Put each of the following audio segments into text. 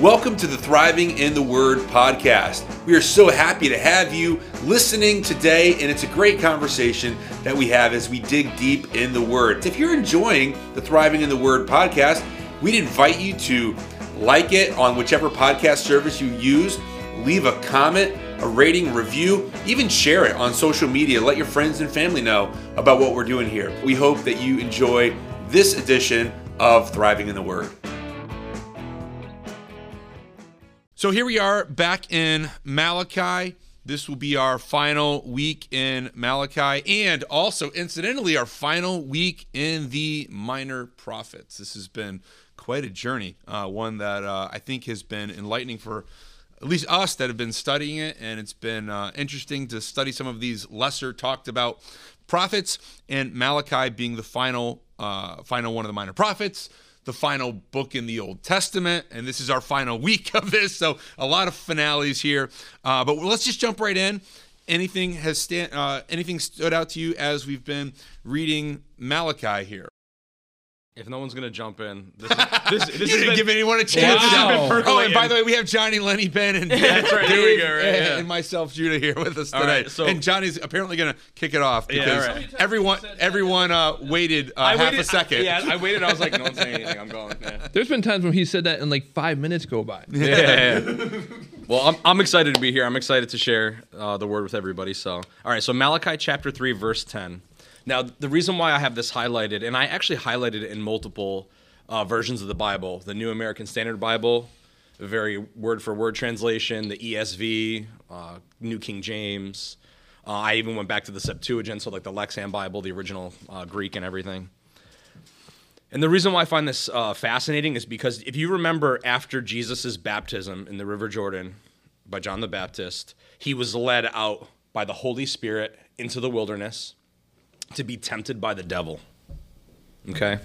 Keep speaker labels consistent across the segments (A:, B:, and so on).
A: Welcome to the Thriving in the Word podcast. We are so happy to have you listening today, and it's a great conversation that we have as we dig deep in the Word. If you're enjoying the Thriving in the Word podcast, we'd invite you to like it on whichever podcast service you use, leave a comment, a rating, review, even share it on social media. Let your friends and family know about what we're doing here. We hope that you enjoy this edition of Thriving in the Word. So here we are back in Malachi. This will be our final week in Malachi and also, incidentally, our final week in the Minor Prophets. This has been quite a journey, uh, one that uh, I think has been enlightening for at least us that have been studying it. And it's been uh, interesting to study some of these lesser talked about prophets, and Malachi being the final, uh, final one of the minor prophets the final book in the Old Testament, and this is our final week of this. So a lot of finales here, uh, but let's just jump right in. Anything has stand, uh, anything stood out to you as we've been reading Malachi here?
B: If no one's gonna jump in, this,
A: is, this, this you didn't been, give anyone a chance. Wow. Oh, and by the way, we have Johnny, Lenny, Ben, and
B: that's right. Here we go. Right,
A: yeah. and myself, Judah, here with us today. Right, so, and Johnny's apparently gonna kick it off because yeah, right. everyone everyone uh, waited uh, half
B: waited,
A: a second.
B: yeah, I waited. I was like, no one's saying anything. I'm going. Yeah.
C: There's been times when he said that and like five minutes go by.
B: Yeah. well, I'm, I'm excited to be here. I'm excited to share uh, the word with everybody. So, all right. So Malachi chapter three, verse ten. Now, the reason why I have this highlighted, and I actually highlighted it in multiple uh, versions of the Bible the New American Standard Bible, a very word for word translation, the ESV, uh, New King James. Uh, I even went back to the Septuagint, so like the Lexham Bible, the original uh, Greek and everything. And the reason why I find this uh, fascinating is because if you remember after Jesus' baptism in the River Jordan by John the Baptist, he was led out by the Holy Spirit into the wilderness to be tempted by the devil. Okay?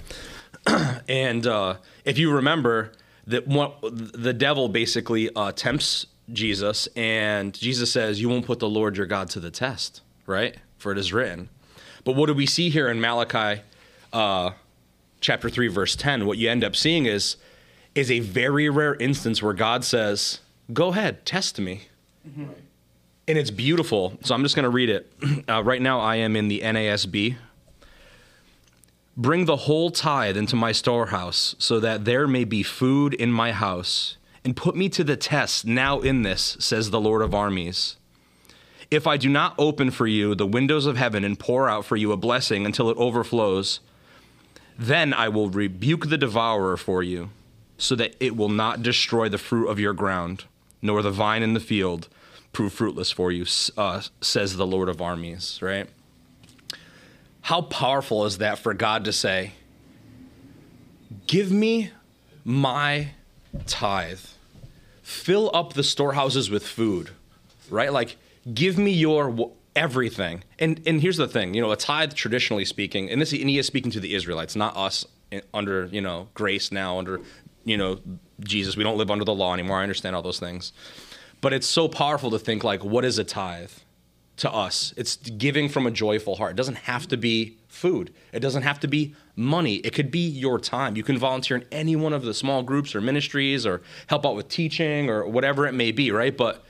B: and uh, if you remember that what, the devil basically uh, tempts Jesus, and Jesus says, "You won't put the Lord your God to the test, right? For it is written." But what do we see here in Malachi, uh, chapter three, verse ten? What you end up seeing is is a very rare instance where God says, "Go ahead, test me." Mm-hmm. And it's beautiful. So I'm just going to read it. Uh, right now, I am in the NASB Bring the whole tithe into my storehouse, so that there may be food in my house. And put me to the test now in this, says the Lord of armies. If I do not open for you the windows of heaven and pour out for you a blessing until it overflows, then I will rebuke the devourer for you, so that it will not destroy the fruit of your ground, nor the vine in the field prove fruitless for you, uh, says the Lord of armies, right? How powerful is that for God to say, Give me my tithe, fill up the storehouses with food, right? Like, give me your everything. And and here's the thing, you know, a tithe, traditionally speaking, and this and he is speaking to the Israelites, not us under you know grace now under you know Jesus. We don't live under the law anymore. I understand all those things, but it's so powerful to think like, what is a tithe? to us. It's giving from a joyful heart. It doesn't have to be food. It doesn't have to be money. It could be your time. You can volunteer in any one of the small groups or ministries or help out with teaching or whatever it may be, right? But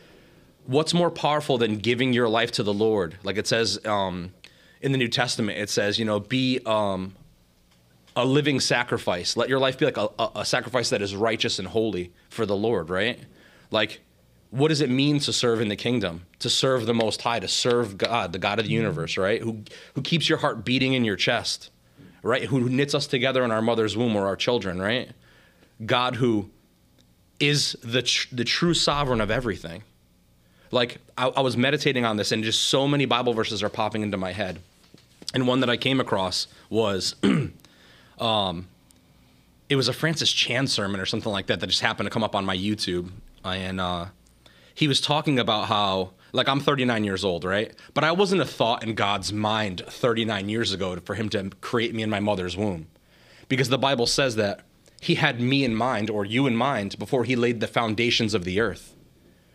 B: what's more powerful than giving your life to the Lord? Like it says um, in the New Testament, it says, you know, be um, a living sacrifice. Let your life be like a, a sacrifice that is righteous and holy for the Lord, right? Like what does it mean to serve in the kingdom? To serve the most high to serve god the god of the mm-hmm. universe right? Who who keeps your heart beating in your chest right? Who knits us together in our mother's womb or our children right? God who is the tr- the true sovereign of everything. Like I, I was meditating on this and just so many bible verses are popping into my head. And one that i came across was um it was a francis chan sermon or something like that that just happened to come up on my youtube. And uh he was talking about how like I'm 39 years old, right? But I wasn't a thought in God's mind 39 years ago for him to create me in my mother's womb. Because the Bible says that he had me in mind or you in mind before he laid the foundations of the earth.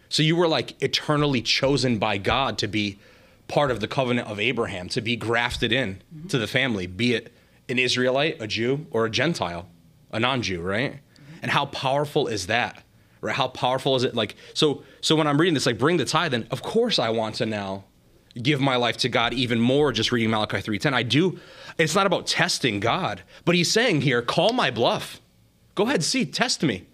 B: So you were like eternally chosen by God to be part of the covenant of Abraham, to be grafted in mm-hmm. to the family, be it an Israelite, a Jew, or a Gentile, a non Jew, right? Mm-hmm. And how powerful is that? Right? How powerful is it? Like, so, so when I'm reading this, like, bring the tithe, then of course I want to now give my life to God even more. Just reading Malachi 3:10, I do. It's not about testing God, but He's saying here, call my bluff. Go ahead, see, test me.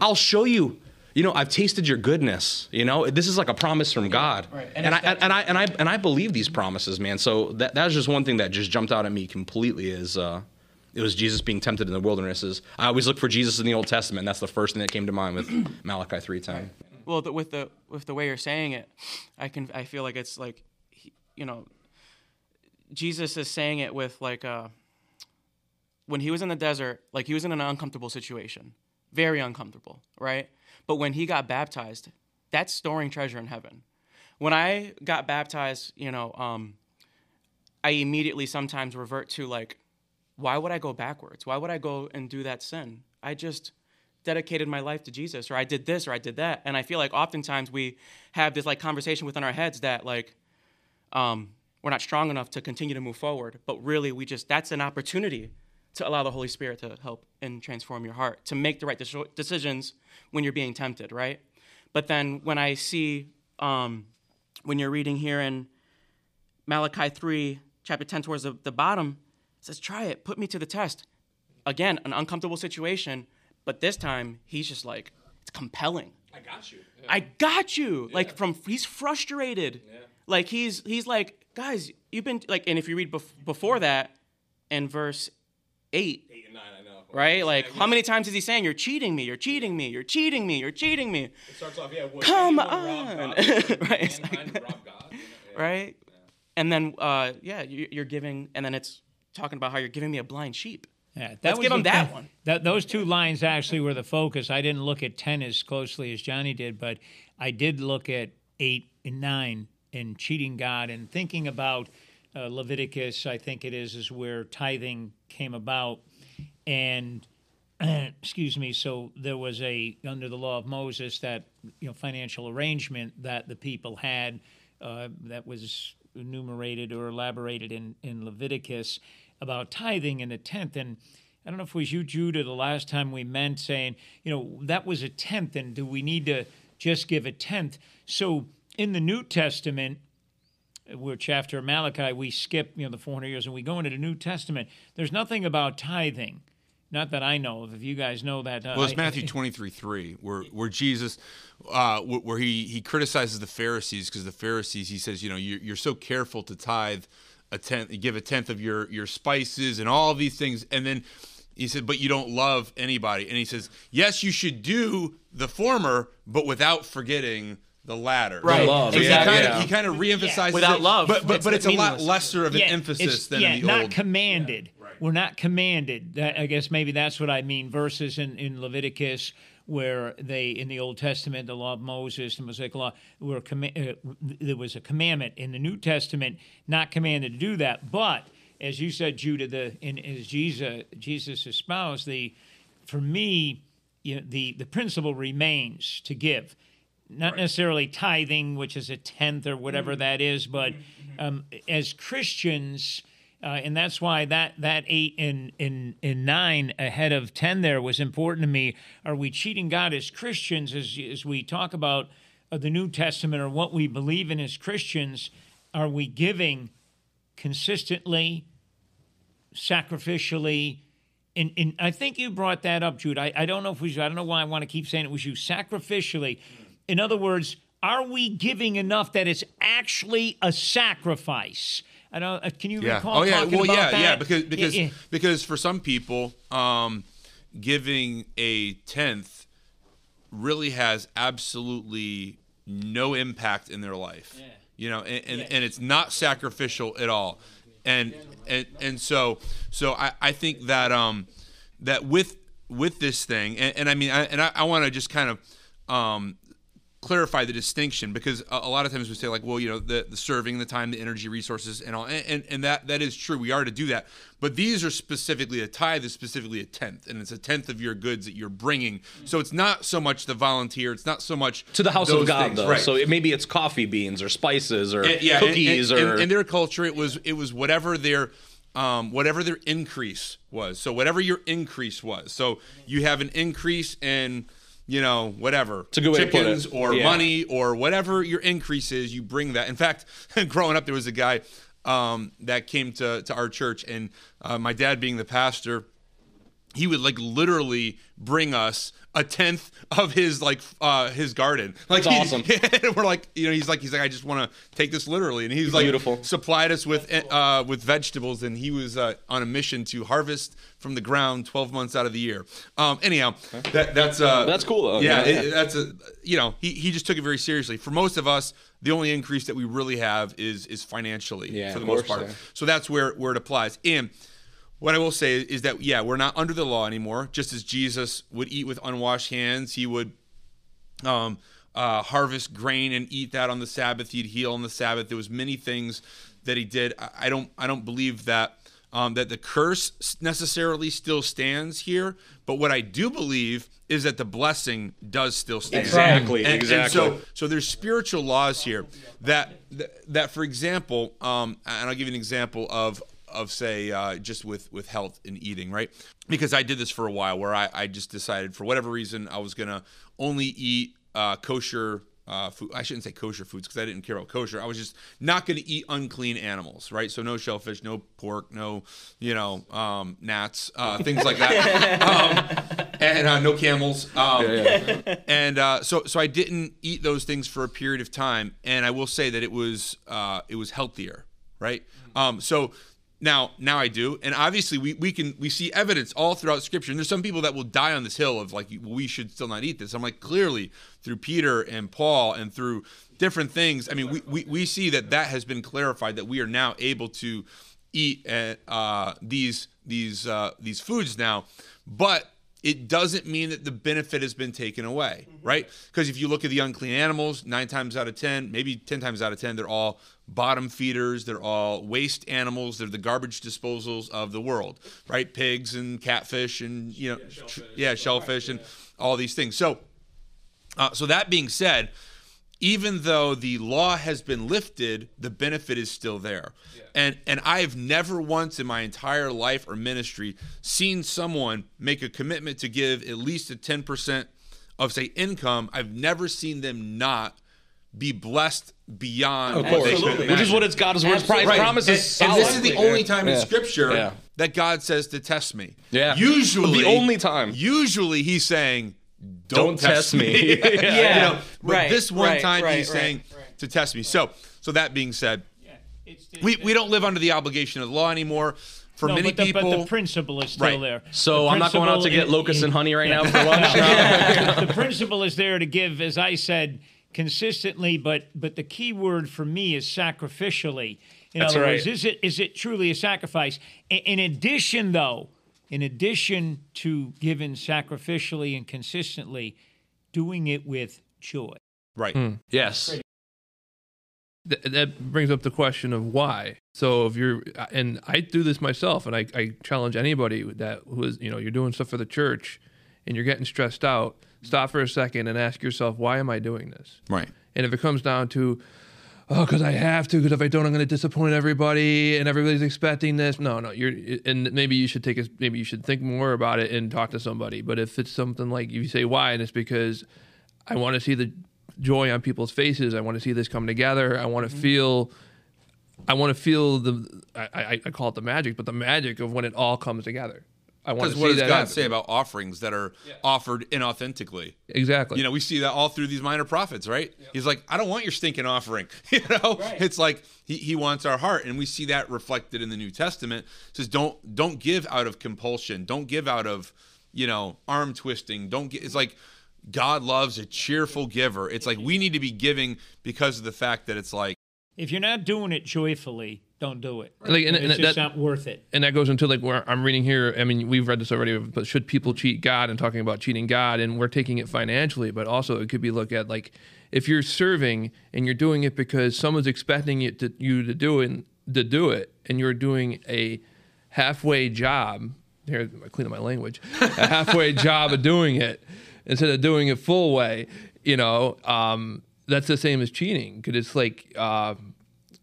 B: I'll show you. You know, I've tasted your goodness. You know, this is like a promise from God,
D: right.
B: and,
D: And
B: I
D: it's-
B: and I and I and I believe these promises, man. So that that was just one thing that just jumped out at me completely. Is uh, it was Jesus being tempted in the wildernesses. I always look for Jesus in the Old Testament. That's the first thing that came to mind with Malachi 3:10.
D: well the, with the with the way you're saying it i can i feel like it's like you know jesus is saying it with like uh when he was in the desert like he was in an uncomfortable situation very uncomfortable right but when he got baptized that's storing treasure in heaven when i got baptized you know um i immediately sometimes revert to like why would i go backwards why would i go and do that sin i just dedicated my life to Jesus or I did this or I did that. And I feel like oftentimes we have this like conversation within our heads that like um, we're not strong enough to continue to move forward. But really we just that's an opportunity to allow the Holy Spirit to help and transform your heart, to make the right deci- decisions when you're being tempted, right? But then when I see um, when you're reading here in Malachi 3, chapter 10, towards the, the bottom, says, Try it, put me to the test. Again, an uncomfortable situation, but this time he's just like, it's compelling.
B: I got you.
D: I got you. Like from he's frustrated. Yeah. Like he's he's like, guys, you've been like, and if you read bef- before that, in verse eight,
B: Eight and nine, I know.
D: right? Like, how many times is he saying, "You're cheating me, you're cheating me, you're cheating me, you're cheating me"?
B: It starts off, yeah. would
D: Come on. Right, like-
B: God? You know, yeah.
D: right? And then, uh, yeah, you're giving, and then it's talking about how you're giving me a blind sheep.
E: Yeah, that
D: Let's
E: was
D: give him that one.
E: That those two lines actually were the focus. I didn't look at ten as closely as Johnny did, but I did look at eight and nine and cheating God and thinking about uh, Leviticus. I think it is is where tithing came about, and excuse me. So there was a under the law of Moses that you know financial arrangement that the people had uh, that was enumerated or elaborated in in Leviticus about tithing and the tenth and. I don't know if it was you, Judah, the last time we meant saying, you know, that was a tenth, and do we need to just give a tenth? So in the New Testament, which after Malachi we skip, you know, the 400 years and we go into the New Testament, there's nothing about tithing. Not that I know of. If you guys know that, uh,
A: Well, it's
E: I-
A: Matthew 23 3, where, where Jesus, uh, where he, he criticizes the Pharisees because the Pharisees, he says, you know, you're, you're so careful to tithe a tenth, give a tenth of your, your spices and all these things. And then he said, but you don't love anybody. And he says, yes, you should do the former, but without forgetting the latter.
D: Right.
A: So,
B: Love,
A: so
D: exactly.
A: he kind of
B: yeah.
A: he kind of reemphasizes
D: Without
A: it,
D: love,
A: but but,
D: it's-
A: but
D: it's
A: it's, a lot
D: meaningless.
A: lesser of an
E: Yeah,
A: emphasis
E: it's-
A: than
E: yeah,
A: in the
E: not
A: old.
E: commanded. We're not commanded. That, I guess maybe that's what I mean. Verses in, in Leviticus where they in the Old Testament, the law of Moses, the Mosaic law, were comma- uh, there was a commandment. In the New Testament, not commanded to do that. But as you said, Judah, the in, as Jesus Jesus espoused the, for me, you know, the the principle remains to give not necessarily tithing, which is a tenth or whatever that is, but um, as Christians, uh, and that's why that that eight and and and nine ahead of ten there was important to me. Are we cheating God as Christians as as we talk about uh, the New Testament or what we believe in as Christians? Are we giving consistently, sacrificially? And, and I think you brought that up, Jude. I, I don't know if it was you. I don't know why I want to keep saying it was you. Sacrificially. In other words, are we giving enough that it's actually a sacrifice? I don't. Uh, can you
A: Yeah.
E: recall
A: Oh yeah. Well, yeah,
E: that?
A: yeah. Because because
E: Yeah, yeah.
A: because for some people, um, giving a tenth really has absolutely no impact in their life. You know, and, and, and it's not sacrificial at all. And and and so so I, I think that um that with with this thing and, and I mean I, and I, I want to just kind of um clarify the distinction because a, a lot of times we say like well you know the, the serving the time the energy resources and all and, and, and that that is true we are to do that but these are specifically a tithe is specifically a tenth and it's a tenth of your goods that you're bringing so it's not so much the volunteer it's not so much
B: To the house of God,
A: things,
B: though.
A: right.
B: So it, maybe it's coffee beans or spices or
A: And- yeah,
B: cookies or.
A: in their culture, it was it was whatever their um, whatever their increase was. So whatever your increase was. So you have an increase in you know, whatever.
B: a good way to put
A: chickens or
B: Yeah.
A: money or whatever your increase is, you bring that. In fact, growing up, there was a guy um, that came to, to our church, and uh, my dad being the pastor, he would like literally bring us a tenth of his like uh his garden like
B: That's awesome.
A: and we're like you know he's like he's like i just want to take this literally and he's like
B: Beautiful.
A: supplied us with uh with vegetables and he was uh, on a mission to harvest from the ground 12 months out of the year um anyhow that that's uh
B: That's cool, though.
A: yeah,
B: Yeah.
A: it- that's a you know he, he just took it very seriously for most of us the only increase that we really have is is financially
B: Yeah,
A: for the most part
B: yeah.
A: so that's where where it applies and what I will say is that yeah, we're not under the law anymore. Just as Jesus would eat with unwashed hands, he would um, uh, harvest grain and eat that on the Sabbath. He'd heal on the Sabbath. There was many things that he did. I, don't I don't believe that um, that the curse necessarily still stands here. But what I do believe is that the blessing does still stand.
B: Exactly,
A: And- and
B: exactly.
A: so so there's spiritual laws here that that, that for example, um, and I'll give you an example of of say uh, just with with health and eating, right? Because I did this for a while, where I, I just decided for whatever reason I was gonna only eat uh, kosher. Uh, food. I shouldn't say kosher foods because I didn't care about kosher. I was just not going to eat unclean animals, right? So no shellfish, no pork, no, you know, um, gnats, uh, things like that, um, and uh, no camels. Um, and uh, so so I didn't eat those things for a period of time, and I will say that it was uh, it was healthier, right? Um, so now now I do, and obviously we we can we see evidence all throughout Scripture. And there's some people that will die on this hill of like we should still not eat this. I'm like clearly through Peter and Paul and through different things. I mean we we, we see that that has been clarified that we are now able to eat uh, uh, these these uh, these foods now, but it doesn't mean that the benefit has been taken away, right? Because if you look at the unclean animals, nine times out of 10, maybe 10 times out of 10, they're all bottom feeders. They're all waste animals. They're the garbage disposals of the world, right? Pigs and catfish and, you know, tr- yeah, shellfish and all these things. So, uh, so that being said, even though the law has been lifted, the benefit is still there. And and I've never once in my entire life or ministry seen someone make a commitment to give at least a 10% of say income. I've never seen them not be blessed beyond
B: Of course,
A: they could
B: which is what it's God's word
D: Absolutely.
A: Right.
B: promises.
A: And, and this is the only time in scripture
B: Yeah.
A: that God says to test me.
B: Yeah.
A: Usually
B: The only time.
A: Usually he's saying, Don't,
B: Don't test me.
A: yeah.
D: Yeah.
A: You know, but
D: Right,
A: this one
D: right,
A: time
D: right,
A: he's
D: right,
A: saying to test me. So so that being said,
E: Yeah, it's the-
A: we, we don't live under the obligation of the law anymore. For
E: no,
A: many
E: but the,
A: people
E: but the principle is still
A: Right.
E: there.
B: So
E: The
B: I'm not going out to get
E: in-
B: locusts and honey right now for lunch.
E: the principle is there to give, as I said, consistently. But but the key word for me is sacrificially. In
B: That's
E: other words, is it is it truly a sacrifice? In, in addition, though, in addition to giving sacrificially and consistently, doing it with joy.
A: right. Mm.
B: yes.
C: Th- that brings up the question of why. So if you're, and I do this myself, and I, I challenge anybody that who is, you know, you're doing stuff for the church, and you're getting stressed out. Stop for a second and ask yourself, why am I doing this?
A: Right.
C: And if it comes down to, oh, because I have to, because if I don't, I'm going to disappoint everybody, and everybody's expecting this. No, no, you're, and maybe you should take a, maybe you should think more about it and talk to somebody. But if it's something like you say why, and it's because I want to see the joy on people's faces. I want to see this come together. I want to mm-hmm. feel. I want to feel the. I, I, I call it the magic, but the magic of when it all comes together. I want
A: Because what does God
C: happen.
A: say about offerings that are offered inauthentically?
C: Exactly.
A: You know, we see that all through these minor prophets, right? He's like, I don't want your stinking offering. You know, it's like he, he wants our heart, and we see that reflected in the New Testament. It says, don't don't give out of compulsion. Don't give out of, you know, arm twisting. Don't get. It's like God loves a cheerful giver. It's like we need to be giving because of the fact that it's like
E: If you're not doing it joyfully, don't do it.
C: Like, and-
E: it's
C: and
E: just
C: that-
E: not worth it.
C: and that goes into like where I'm reading here. I mean, we've read this already, but should people cheat God and talking about cheating God, and we're taking it financially, but also it could be looked at like if you're serving and you're doing it because someone's expecting it to, you to do it, to do it, and you're doing a halfway job. Here, I clean up my language. A halfway job of doing it instead of doing it full way. You know, um, that's the same as cheating because it's like. Uh,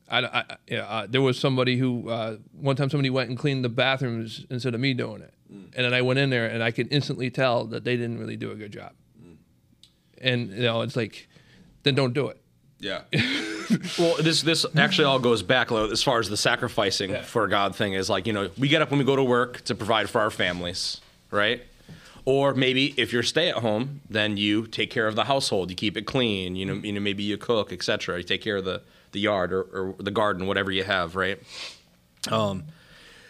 C: I, I, yeah, uh, there was somebody who uh, one time somebody went and cleaned the bathrooms instead of me doing it, and then I went in there and I could instantly tell that they didn't really do a good job. and you know it's like, then don't do it.
A: Yeah.
B: Well, this this actually all goes back like, as far as the sacrificing for God thing is like you know we get up when we go to work to provide for our families, right? Or maybe if you're stay at home, then you take care of the household, you keep it clean, you know, you know maybe you cook, etc. You take care of the the yard or, or the garden, whatever you have, right? Um,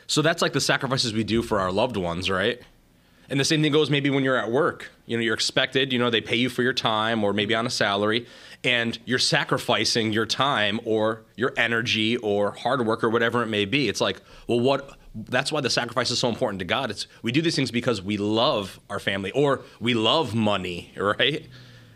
B: so that's like the sacrifices we do for our loved ones, right? And the same thing goes maybe when you're at work. You know, you're expected, you know, they pay you for your time or maybe on a salary, and you're sacrificing your time or your energy or hard work or whatever it may be. It's like, well, what that's why the sacrifice is so important to God. It's we do these things because we love our family or we love money, right?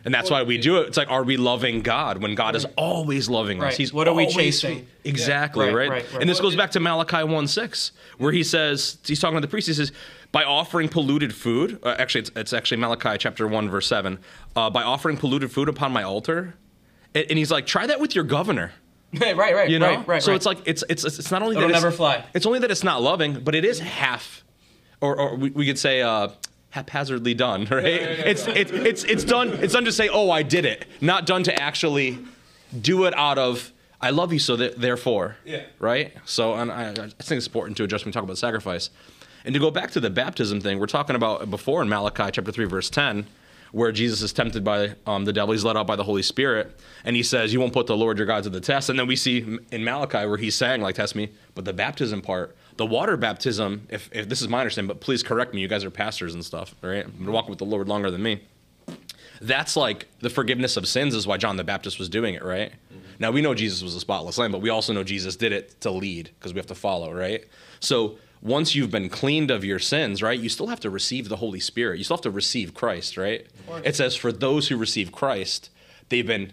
B: And that's why we do it. It's like, are we loving God when God is always loving us?
D: Right.
B: He's
D: What are we chasing?
B: Exactly,
D: Right,
B: right?
D: right, right.
B: And this goes back to Malachi 1 6, where he says, he's talking to the priest, he says, by offering polluted food, uh, actually, it's, it's actually Malachi chapter 1, verse 7, uh, by offering polluted food upon my altar. And, and he's like, try that with your governor.
D: right, right,
B: You know,
D: right, right.
B: so
D: right.
B: it's like it's it's it's not only
D: It'll
B: that it's,
D: never fly.
B: It's only that it's not loving, but it is half, or, or we, we could say uh, haphazardly done, right? it's it's it's it's done. It's done to say, oh, I did it, not done to actually do it out of I love you, so that therefore,
A: Yeah.
B: right. So, and I, I think it's important to address when we talk about sacrifice, and to go back to the baptism thing. We're talking about before in Malachi chapter three, verse ten where Jesus is tempted by um, the devil. He's led out by the Holy Spirit, and he says, "You won't put the Lord your God to the test." And then we see in Malachi where he's saying, "Like test me," but the baptism part, the water baptism. If, if this is my understanding, but please correct me. You guys are pastors and stuff, right? I've been walking with the Lord longer than me. That's like the forgiveness of sins is why John the Baptist was doing it, right? Now we know Jesus was a spotless lamb, but we also know Jesus did it to lead because we have to follow, right? So once you've been cleaned of your sins, right, you still have to receive the Holy Spirit. You still have to receive Christ, right? It says, for those who receive Christ, they've been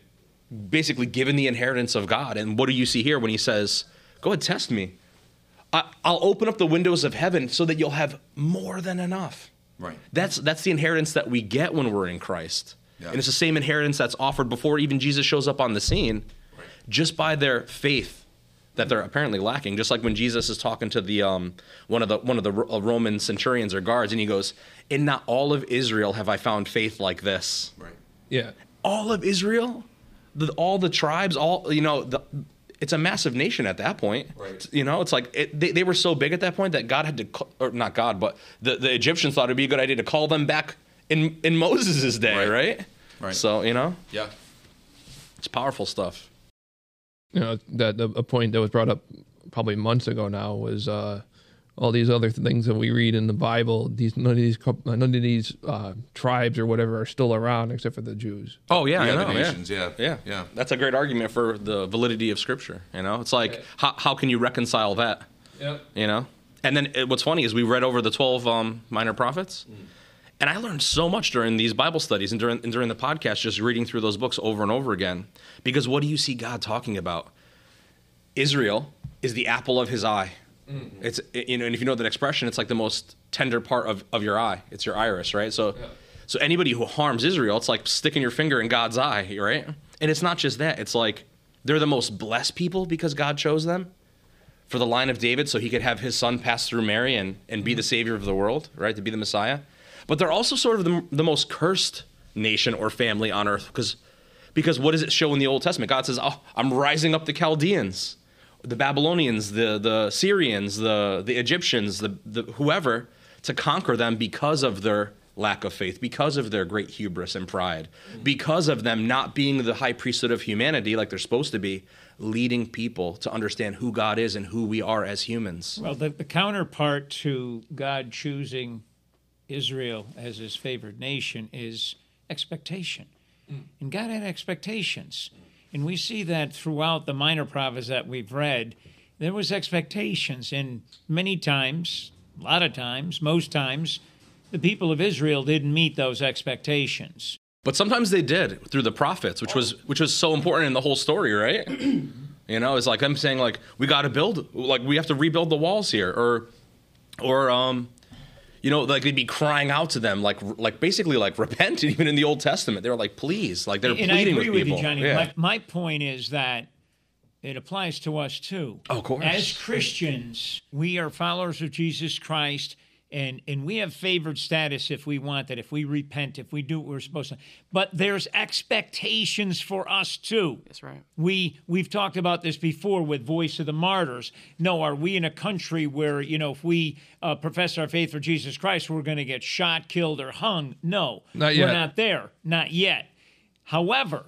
B: basically given the inheritance of God. And what do you see here when he says, Go ahead, test me? I, I'll open up the windows of heaven so that you'll have more than enough.
A: Right.
B: That's that's the inheritance that we get when we're in Christ.
A: Yeah.
B: And it's the same inheritance that's offered before even Jesus shows up on the scene, just by their faith that they're apparently lacking. Just like when Jesus is talking to the um, one of the one of the uh, Roman centurions or guards, and he goes, "In not all of Israel have I found faith like this."
A: Right.
C: Yeah.
B: All of Israel, the, all the tribes, all you know, the, it's a massive nation at that point.
A: Right.
B: You know, it's like it, they, they were so big at that point that God had to, ca- or not God, but the, the Egyptians thought it'd be a good idea to call them back in in Moses' day,
A: Right.
B: right?
A: Right.
B: So you know,
A: Yeah.
B: it's powerful stuff.
C: You know that the, a point that was brought up probably months ago now was uh, all these other things that we read in the Bible. These none of these none of these uh, tribes or whatever are still around except for the Jews.
B: Oh yeah,
A: Yeah,
B: I
A: the
B: know.
A: nations, yeah.
B: yeah,
A: Yeah.
B: That's a great argument for the validity of Scripture. You know, it's like how how can you reconcile that?
C: Yep.
B: you know and then it, what's funny is we read over the 12 um, minor prophets and i learned so much during these bible studies and during, and during the podcast just reading through those books over and over again. Because what do you see god talking about? Israel is the apple of his eye. Mm-hmm. It's you know and if you know that expression it's like the most tender part of, of your eye. It's your iris right? So so anybody who harms israel it's like sticking your finger in god's eye right? And it's not just that. It's like they're the most blessed people because god chose them for the line of David so he could have his son pass through Mary and, and be mm-hmm. the savior of the world, right? To be the Messiah. But they're also sort of the, the most cursed nation or family on earth because because what does it show in the Old Testament? God says, "Oh, I'm rising up the Chaldeans, the Babylonians, the the Syrians, the the Egyptians, the, the whoever to conquer them because of their lack of faith, because of their great hubris and pride, because of them not being the high priesthood of humanity like they're supposed to be, leading people to understand who God is and who we are as humans.
E: Well, the, the counterpart to God choosing Israel as his favored nation is expectation. And God had expectations. And we see that throughout the minor prophets that we've read. There was expectations, and many times, a lot of times, most times, the people of Israel didn't meet those expectations.
B: But sometimes they did through the prophets, which was which was so important in the whole story, right? you know, it's like I'm saying like we got to build like we have to rebuild the walls here or or um you know, like they'd be crying out to them, like, like basically, like repent. Even in the Old Testament, they were like, please, like they're
E: and I agree
B: with
E: with,
B: people.
E: you, Johnny.
B: Yeah.
E: My, my point is that it applies to us too.
B: Oh, of course.
E: As Christians, we are followers of Jesus Christ, and and we have favored status if we want that if we repent if we do what we're supposed to. But there's expectations for us too.
D: That's right.
E: we we've talked about this before with voice of the martyrs. No are we in a country where you know if we uh, profess our faith for jesus christ we're going to get shot killed or hung? No.
C: Not yet.
E: we're not there. Not yet. However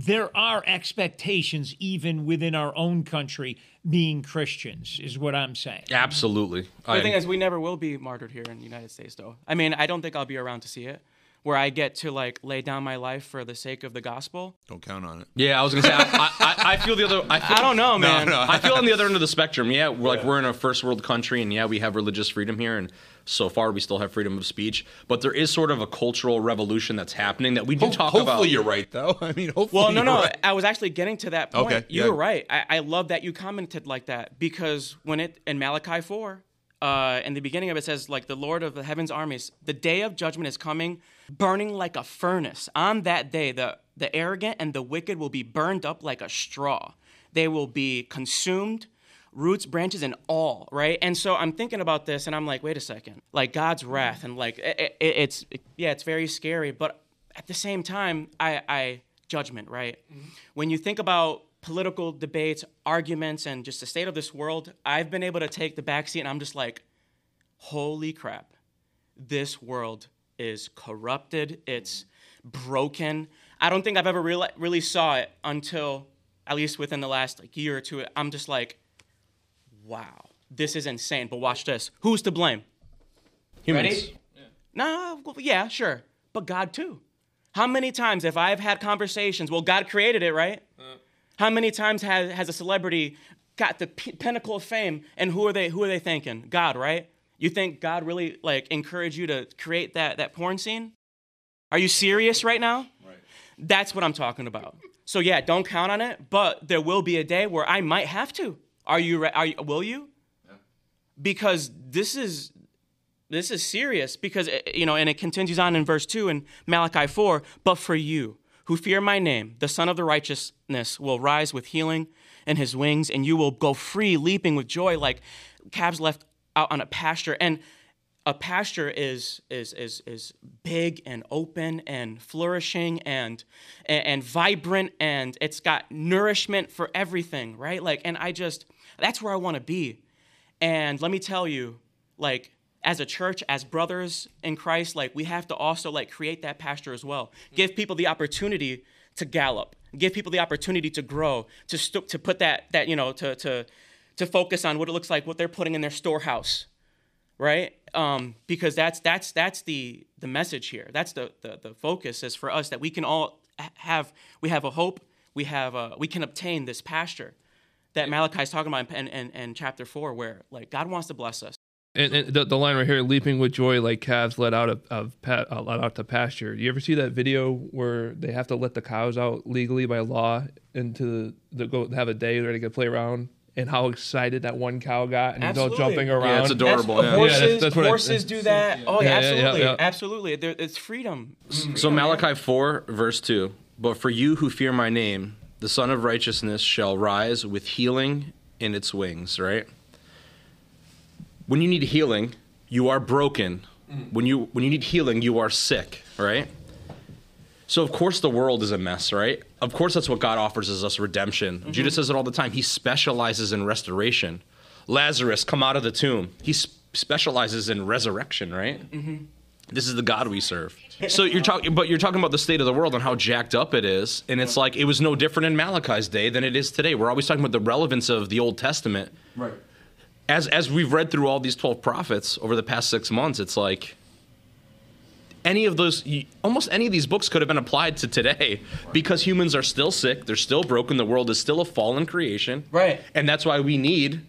E: there are expectations even within our own country being christians is what i'm saying
B: Absolutely.
D: The
B: I-
D: thing is, we never will be martyred here in the United States, though. I mean, I don't think I'll be around to see it, where I get to like lay down my life for the sake of the gospel.
A: Don't count on it.
B: yeah, I was gonna say. I, I, I feel the other. I, feel,
D: I don't know, man.
B: I feel on the other end of the spectrum. Yeah, we're like we're in a first world country, and yeah, we have religious freedom here, and so far we still have freedom of speech. But there is sort of a cultural revolution that's happening that we do
A: Ho-
B: talk
A: hopefully
B: about.
A: Hopefully, you're right, though. I mean, hopefully.
D: Well, no,
A: you're
D: no.
A: right.
D: I was actually getting to that point.
A: Okay,
D: you
A: yeah.
D: were right. I, I love that you commented like that because when it in Malachi four, uh, in the beginning of it says like the Lord of the heavens armies, the day of judgment is coming, burning like a furnace. On that day, the the arrogant and the wicked will be burned up like a straw. They will be consumed. Roots, branches, and all, right? And so I'm thinking about this, and I'm like, wait a second, like God's wrath, and like it, it, it's yeah, it's very scary, but at the same time, I, I judgment, right? Mm-hmm. When you think about political debates, arguments, and just the state of this world, I've been able to take the backseat, and I'm just like, holy crap, this world is corrupted. It's broken. I don't think I've ever really, really saw it until at least within the last like year or two. I'm just like, wow, this is insane. But watch this. Who's to blame?
B: Humans.
D: Ready? No, well, yeah, sure. But God too. How many times have I have had conversations? Well, God created it, right? How many times has, has a celebrity got the p- pinnacle of fame, and who are they? Who are they thanking? God, right? You think God really like encouraged you to create that that porn scene? Are you serious right now? Right. That's what I'm talking about. So yeah, don't count on it. But there will be a day where I might have to. Are you? re- Are you? Will you? Yeah. Because this is this is serious because eh, you know and it continues on in verse 2 in malachi 4 but for you who fear my name the son of the righteousness will rise with healing in his wings and you will go free leaping with joy like calves left out on a pasture and a pasture is is is is big and open and flourishing and and, and vibrant and it's got nourishment for everything right like and i just that's where i want to be and let me tell you, like, as a church, as brothers in Christ, like, we have to also, like, create that pasture as well. Give people the opportunity to gallop. Give people the opportunity to grow, to, st- to put that, that, you know, to, to, to focus on what it looks like, what they're putting in their storehouse, right? Um, because that's, that's, that's the, the message here. That's the, the, the focus is for us that we can all have, we have a hope, we, have a, we can obtain this pasture that Malachi is talking about in, in, in chapter four, where like God wants to bless us.
C: And, and the, the line right here, leaping with joy like calves let out of, of pa- uh, let out to pasture. You ever see that video where they have to let the cows out legally by law into the, the go have a day where they can play around? And how excited that one cow got, and he's all jumping around.
B: Yeah, it's adorable.
D: That's,
B: yeah.
D: Horses,
C: Yeah, that's- that's what I-
D: horses do that. Oh yeah,
C: Yeah, yeah, yeah,
D: absolutely,
C: yeah.
D: absolutely. There, it's freedom.
B: So Malachi 4, verse 2. But for you who fear my name, the Son of Righteousness shall rise with healing in its wings, right? When you need healing, you are broken. Mm. When you when you need healing, you are sick, right? So of course the world is a mess, right? Of course that's what God offers is us redemption. Mm-hmm. Judah says it all the time. He specializes in restoration. Lazarus, come out of the tomb. He s- specializes in resurrection, right? Mm-hmm. This is the God we serve. So you're talking, but you're talking about the state of the world and how jacked up it is, and it's like it was no different in Malachi's day than it is today. We're always talking about the relevance of the Old Testament.
A: Right.
B: As as we've read through all these twelve prophets over the past six months, it's like any of those, almost any of these books could have been applied to today because humans are still sick, they're still broken, the world is still a fallen creation,
D: Right.
B: And that's why we need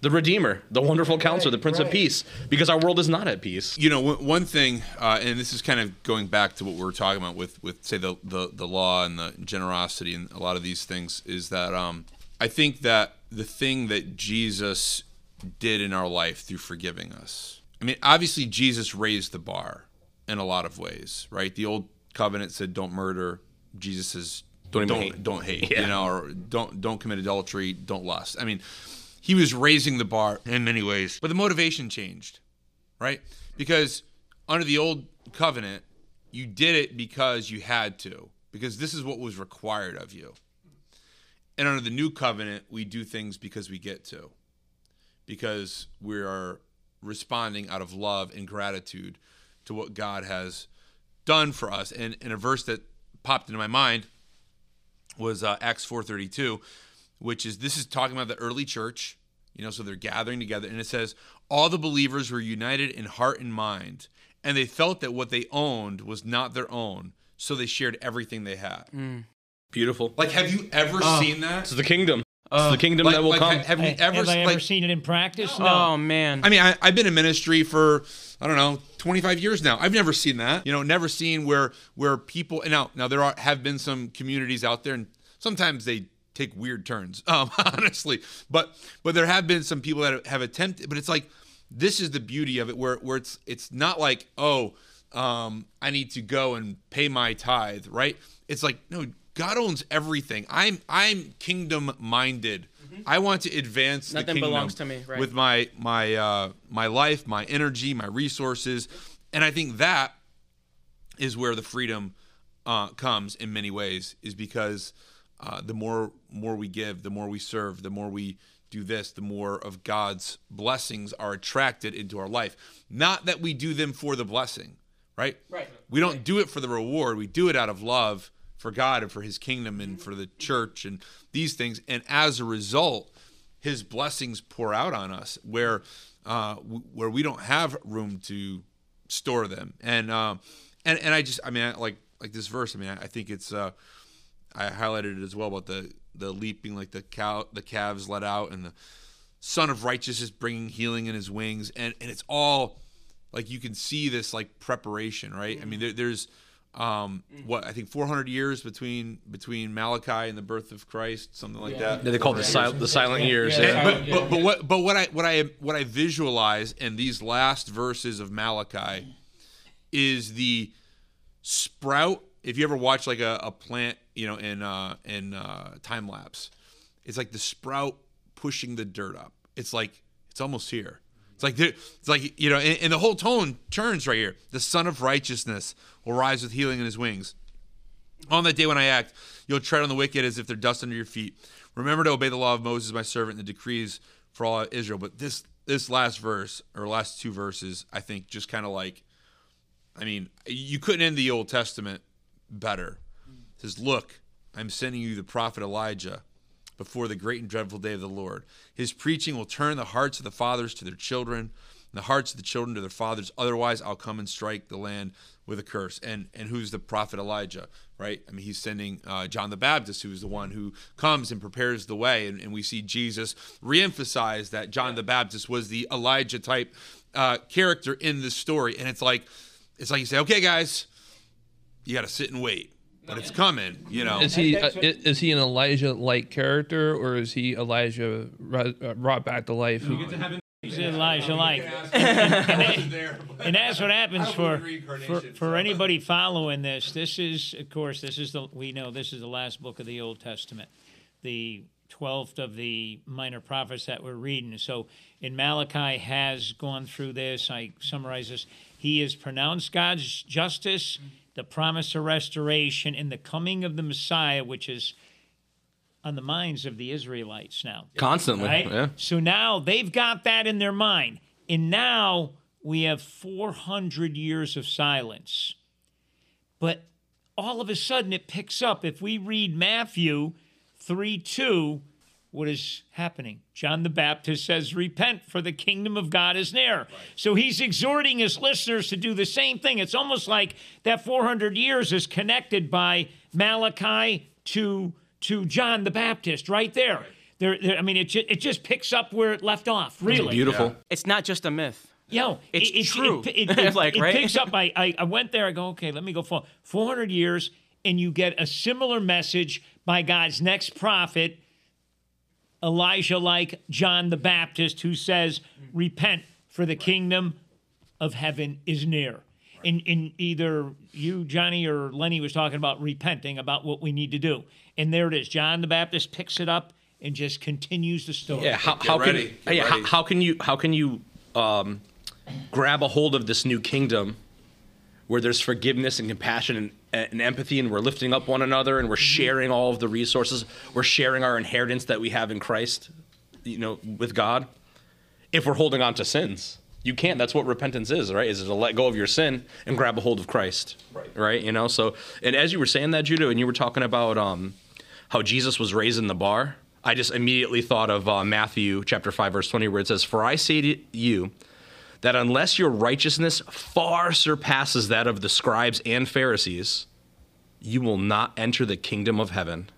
B: the Redeemer, the Wonderful Counselor, the Prince of. Peace, because our world is not at peace.
A: You know, one one thing, uh, and this is kind of going back to what we were talking about with, with say the, the the law and the generosity and a lot of these things, is that um, I think that the thing that Jesus did in our life through forgiving us. I mean, obviously Jesus raised the bar in a lot of ways, right? The old covenant said, "Don't murder." Jesus says,
B: Don't
A: "Don't
B: even
A: don't
B: hate."
A: hate,",
B: Yeah.
A: you know, or don't don't commit adultery, don't lust. I mean, he was raising the bar in many ways, but the motivation changed right? Because under the old covenant, you did it because you had to, because this is what was required of you. And under the new covenant, we do things because we get to, because we are responding out of love and gratitude to what God has done for us. And, and a verse that popped into my mind was uh, Acts 4:32, which is this is talking about the early church. You know, so they're gathering together, and it says all the believers were united in heart and mind, and they felt that what they owned was not their own, so they shared everything they had.
B: Beautiful.
A: Like, have you ever seen that?
B: It's the kingdom. It's the kingdom
A: Like,
B: that will
A: like,
B: come.
A: have you ever,
E: have I ever
A: like,
E: seen it in practice? No.
D: Oh man.
A: I mean, I, I've been in ministry for I don't know 25 years now. I've never seen that. You know, never seen where where people and now now there are have been some communities out there, and sometimes they take weird turns. Um, honestly, but but there have been some people that have attempted. But it's like this is the beauty of it, where where it's it's not like oh um, I need to go and pay my tithe, right? It's like no, God owns everything. I'm I'm kingdom minded. I want to advance the kingdom
D: belongs to me, right.
A: with my my uh, my life, my energy, my resources, and I think that is where the freedom uh, comes in many ways. Is because uh, the more more we give, the more we serve, the more we do this, the more of God's blessings are attracted into our life. Not that we do them for the blessing, right?
D: Right.
A: We don't do it for the reward. We do it out of love for God and for His kingdom and for the church and these things. And as a result, His blessings pour out on us where uh, w- where we don't have room to store them. And um, and and I just I mean I, like like this verse. I mean I, I think it's uh, I highlighted it as well about the the leaping like the cow the calves let out and the Son of Righteousness bringing healing in His wings and and it's all like you can see this like preparation right i mean there, there's um what i think 400 years between between malachi and the birth of christ something like that
B: Yeah, they call it the, sil- the silent years.
E: Yeah.
B: yeah.
A: but, but, but what but what I what I what I visualize in these last verses of Malachi is the sprout. If you ever watch like a, a plant, you know, in uh, in uh, time lapse, it's like the sprout pushing the dirt up. It's like it's almost here. It's like it's like you know, and, and the whole tone turns right here. The Son of Righteousness will rise with healing in his wings. On that day when I act, you'll tread on the wicked as if they're dust under your feet. Remember to obey the law of Moses, my servant, and the decrees for all Israel. But this this last verse or last two verses, I think, just kind of like, I mean, you couldn't end the Old Testament better. It says, "Look, I'm sending you the prophet Elijah." Before the great and dreadful day of the Lord. His preaching will turn the hearts of the fathers to their children, and the hearts of the children to their fathers. Otherwise, I'll come and strike the land with a curse. And and who's the prophet Elijah, right? I mean, he's sending uh, John the Baptist, who's the one who comes and prepares the way. And, and we see Jesus reemphasize that John the Baptist was the Elijah type uh, character in this story. And it's like, it's like you say, okay, guys, you got to sit and wait, but it's coming, you know.
C: Is he uh, is he an Elijah like character or is he Elijah uh, brought back to life? Who-
E: He's Elijah like. And that's what happens for, for for anybody following this. This is, of course, this is the we know this is the last book of the Old Testament, the twelfth of the minor prophets that we're reading. So, in Malachi has gone through this. I summarize this. He has pronounced God's justice, the promise of restoration, and the coming of the Messiah, which is on the minds of the Israelites now
B: Constantly.
E: right?
B: Yeah.
E: So now they've got that in their mind. And now we have 400 years of silence. But all of a sudden it picks up. If we read Matthew 3 2, what is happening? John the Baptist says, Repent, for the kingdom of God is near. So he's exhorting his listeners to do the same thing. It's almost like that 400 years is connected by Malachi to, to John the Baptist right there. There, there, I mean, it, ju- it just picks up where it left off, really.
B: Beautiful.
D: It's not just a myth.
E: Yo,
D: It's
E: it, it,
D: true.
E: It, it, it,
D: Like,
E: it
D: right?
E: picks up. I, I, I went there. I go, okay, let me go for 400 years, and you get a similar message by God's next prophet, Elijah, like John the Baptist, who says, "Repent, for the kingdom of heaven is near." And, and either you, Johnny, or Lenny was talking about repenting about what we need to do, and there it is. John the Baptist picks it up and just continues the story.
B: Yeah. How,
A: Get
B: how
A: ready,
B: can yeah, how, how can you how can you um grab a hold of this new kingdom where there's forgiveness and compassion and, and empathy, and we're lifting up one another and we're sharing all of the resources, we're sharing our inheritance that we have in Christ, you know, with God. If we're holding on to sins, you can't. That's what repentance is, right? Is to let go of your sin and grab a hold of Christ, right? Right. You know. So, and as you were saying that, Judah, and you were talking about um, how Jesus was raising the bar, I just immediately thought of uh, Matthew chapter five, verse twenty, where it says, "For I say to you." That unless your righteousness far surpasses that of the scribes and Pharisees, you will not enter the kingdom of heaven.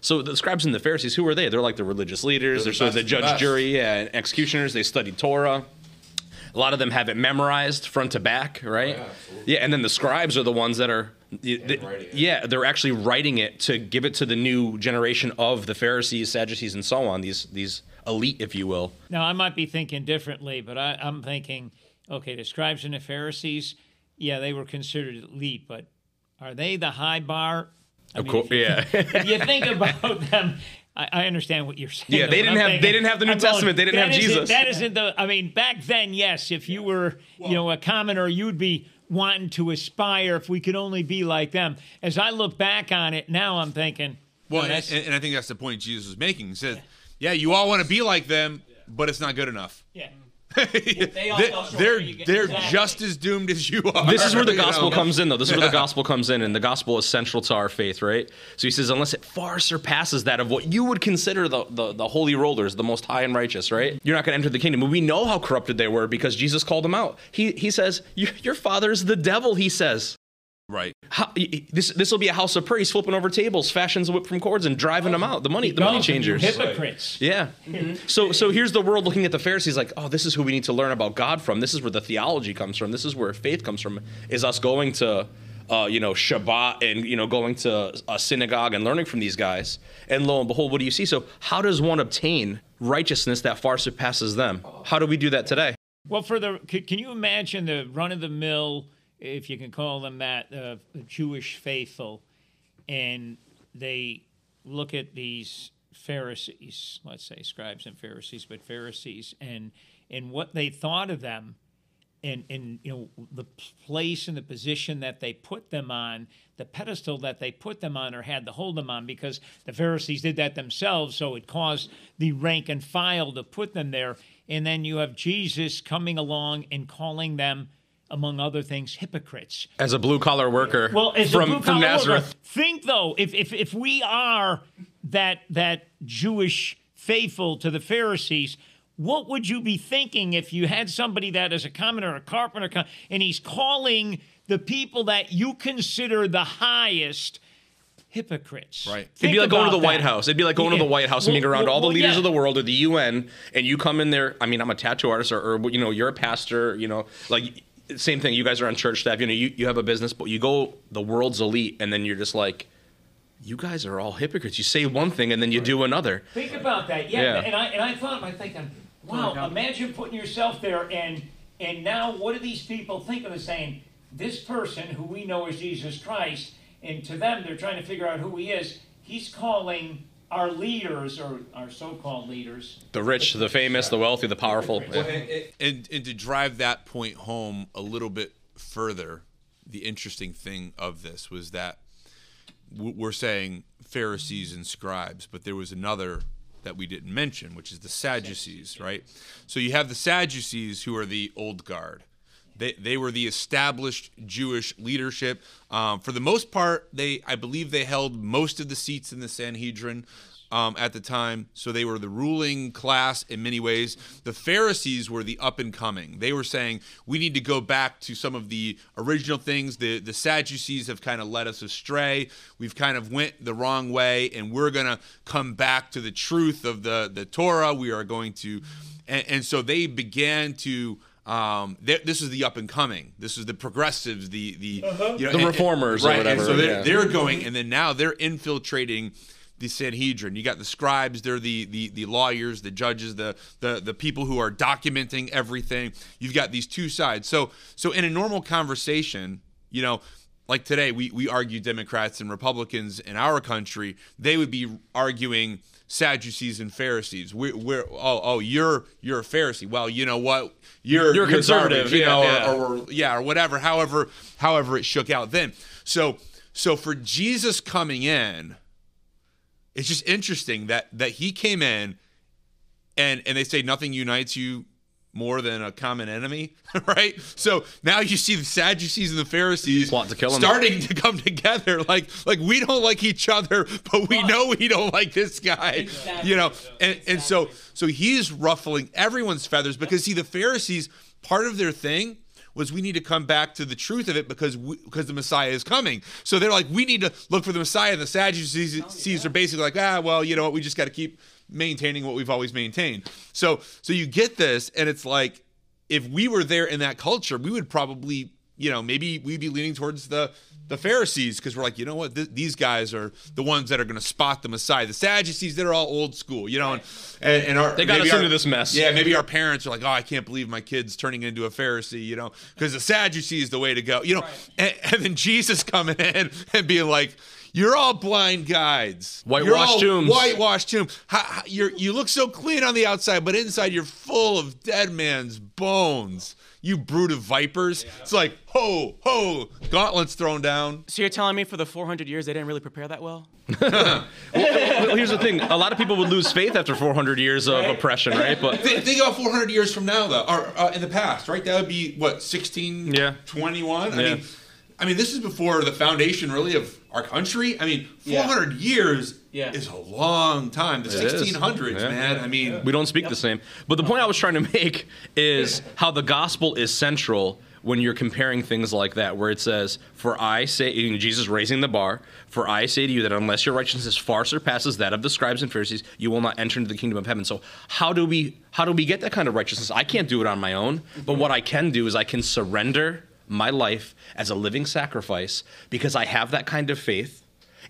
B: So the scribes and the Pharisees, who are they? They're like the religious leaders. They're,
A: the
B: sort of the
A: the
B: judge,
A: best.
B: jury, yeah, and executioners. They studied Torah. A lot of them have it memorized front to back, right? Oh, yeah, and then the scribes are the ones that are, they- yeah, they're actually writing it to give it to the new generation of the Pharisees, Sadducees, and so on. These these elite, if you will.
E: Now, I might be thinking differently, but I, I'm thinking, okay, the scribes and the Pharisees, yeah, they were considered elite, but are they the high bar? I
B: Of
E: mean,
B: course,
E: if you-
B: yeah.
E: if you think about them, I, I understand what you're saying.
B: Yeah, they didn't
E: I'm
B: have-
E: thinking-
B: they didn't have the New
E: I'm going,
B: Testament, they didn't have Jesus.
E: That isn't the. I mean, back then, yes, if you were, you know, a commoner, you'd be wanting to aspire. If we could only be like them. As I look back on it now, I'm thinking,
A: Well,
E: no,
A: and, and I think that's the point Jesus was making. He says, "Yeah, you all want to be like them, but it's not good enough.
E: yeah.
A: they
E: all fell short,
A: are
E: you get-
A: they're
E: exactly.
A: just as doomed as you are."
B: this is where the
A: you
B: gospel
A: know?
B: comes in though this is where the gospel comes in and the gospel is central to our faith right so he says unless it far surpasses that of what you would consider the, the, the holy rollers the most high and righteous right you're not going to enter the kingdom and we know how corrupted they were because jesus called them out he, he says your, your father is the devil he says
A: Right.
B: how, this this will be a house of prayer. He's flipping over tables, fashions a whip from cords, and driving them out. The money, the money
E: Those are you
B: changers.
E: hypocrites.
B: Yeah. So so here's the world looking at the Pharisees like, oh, this is who we need to learn about God from. This is where the theology comes from. This is where faith comes from. Is us going to, uh, you know, Shabbat and you know going to a synagogue and learning from these guys. And lo and behold, what do you see? So how does one obtain righteousness that far surpasses them? How do we do that today?
E: Well, for the can you imagine the run of the mill, if you can call them that, uh, Jewish faithful, and they look at these Pharisees, let's say scribes and Pharisees, but Pharisees, and and what they thought of them, and and you know the place and the position that they put them on, the pedestal that they put them on or had to hold them on, because the Pharisees did that themselves, so it caused the rank and file to put them there. And then you have Jesus coming along and calling them, among other things, hypocrites.
B: As a blue collar worker
E: Well, as
B: from, from Nazareth.
E: worker, think though, if, if if we are that that Jewish faithful to the Pharisees, what would you be thinking if you had somebody that is a commoner, a carpenter, and he's calling the people that you consider the highest hypocrites?
A: Right.
B: It'd be like going to the
E: about
B: White. House. It'd be like going to the White House and
E: Well,
B: being around
E: well,
B: all the
E: well,
B: leaders
E: yeah.
B: of the world or the UN, and you come in there. I mean, I'm a tattoo artist, or, or you know, you're a pastor. You know, like same thing. You guys are on church staff. You know, you, you have a business, but you go the world's elite, and then you're just like, you guys are all hypocrites. You say one thing and then you do another.
E: Think about that. Yeah.
B: Yeah.
E: And I and I thought, I'm thinking, wow, imagine putting yourself there and and now what do these people think of as saying, this person who we know as Jesus Christ, and to them they're trying to figure out who he is, he's calling our leaders or our so-called leaders.
B: The rich, the famous, the wealthy, the powerful.
A: and and to drive that point home a little bit further, the interesting thing of this was that we're saying Pharisees and scribes, but there was another that we didn't mention, which is the Sadducees, right? So you have the Sadducees who are the old guard. They, they were the established Jewish leadership. Um, for the most part, they I believe they held most of the seats in the Sanhedrin um, at the time. So they were the ruling class in many ways. The Pharisees were the up and coming. They were saying we need to go back to some of the original things. The the Sadducees have kind of led us astray. We've kind of went the wrong way, and we're gonna come back to the truth of the the Torah. We are going to, and, and so they began to. Um, this is the up and coming. This is the progressives, the the you know,
B: The
A: and- and-
B: reformers or
A: right?
B: whatever,
A: And so they're,
B: yeah.
A: they're going, and then now they're infiltrating the Sanhedrin. You got the scribes; they're the the the lawyers, the judges, the the the people who are documenting everything. You've got these two sides. So so in a normal conversation, you know, like today, we we argue Democrats and Republicans in our country. They would be arguing Sadducees and Pharisees. We're, we're oh oh you're you're a Pharisee. Well, you know what? You're
B: You're conservative,
A: you know,
B: yeah,
A: or, or yeah, or whatever. However, however it shook out then. So so for Jesus coming in, it's just interesting that that he came in and and they say nothing unites you more than a common enemy, right? So now you see the Sadducees and the Pharisees
B: Plot to kill him.
A: starting to come together. Like like we don't like each other, but we know we don't like this guy. You know, and and so so he's ruffling everyone's feathers because see the Pharisees part of their thing was we need to come back to the truth of it because we, because the Messiah is coming. So they're like we need to look for the Messiah. And the Sadducees are basically like ah well you know what we just got to keep maintaining what we've always maintained. So so you get this, and it's like if we were there in that culture, we would probably you know maybe we'd be leaning towards the the Pharisees because we're like you know what Th- these guys are the ones that are going to spot the Messiah. The Sadducees they're all old school, you know, and and, and our,
B: They got
A: maybe
B: us
A: our-
B: into this mess.
A: Yeah, maybe our parents are like, oh, I can't believe my kid's turning into a Pharisee, you know, because the Sadducee is the way to go, you know, and, and then Jesus coming in and being like. You're all blind guides. You're
B: Whitewashed tombs.
A: Whitewashed tomb. How, how, you're, you look so clean on the outside, but inside you're full of dead man's bones. You brood of vipers. It's like, ho, ho, gauntlets thrown down.
D: So you're telling me for the 400 years they didn't really prepare that well?
B: Well, here's the thing: a lot of people would lose faith after 400 years of oppression, right? But
A: Think, think about 400 years from now, though, or uh, in the past, right? That would be what 16,
B: Yeah.
A: 21. I
B: Yeah.
A: mean, I mean, this is before the foundation, really, of our country. I mean,
D: Yeah.
A: 400 years
D: Yeah.
A: is a long time. The
B: It is.
A: 1600s,
B: Yeah.
A: man. I mean,
B: we don't speak the same. But the point I was trying to make is how the gospel is central when you're comparing things like that, where it says, "For I say," Jesus raising the bar, "For I say to you that unless your righteousness far surpasses that of the scribes and Pharisees, you will not enter into the kingdom of heaven." So how do we how do we get that kind of righteousness? I can't do it on my own, but mm-hmm. what I can do is I can surrender my life as a living sacrifice because I have that kind of faith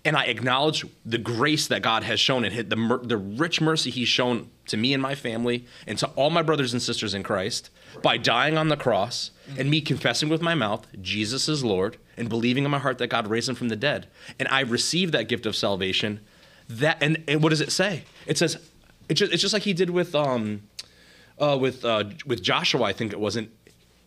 B: and I acknowledge the grace that God has shown and the the rich mercy He's shown to me and my family and to all my brothers and sisters in Christ by dying on the cross and me confessing with my mouth Jesus is Lord and believing in my heart that God raised Him from the dead and I receive that gift of salvation. That and, and what does it say? It says it's just, it's just like He did with um uh, with uh, with Joshua, I think it wasn't.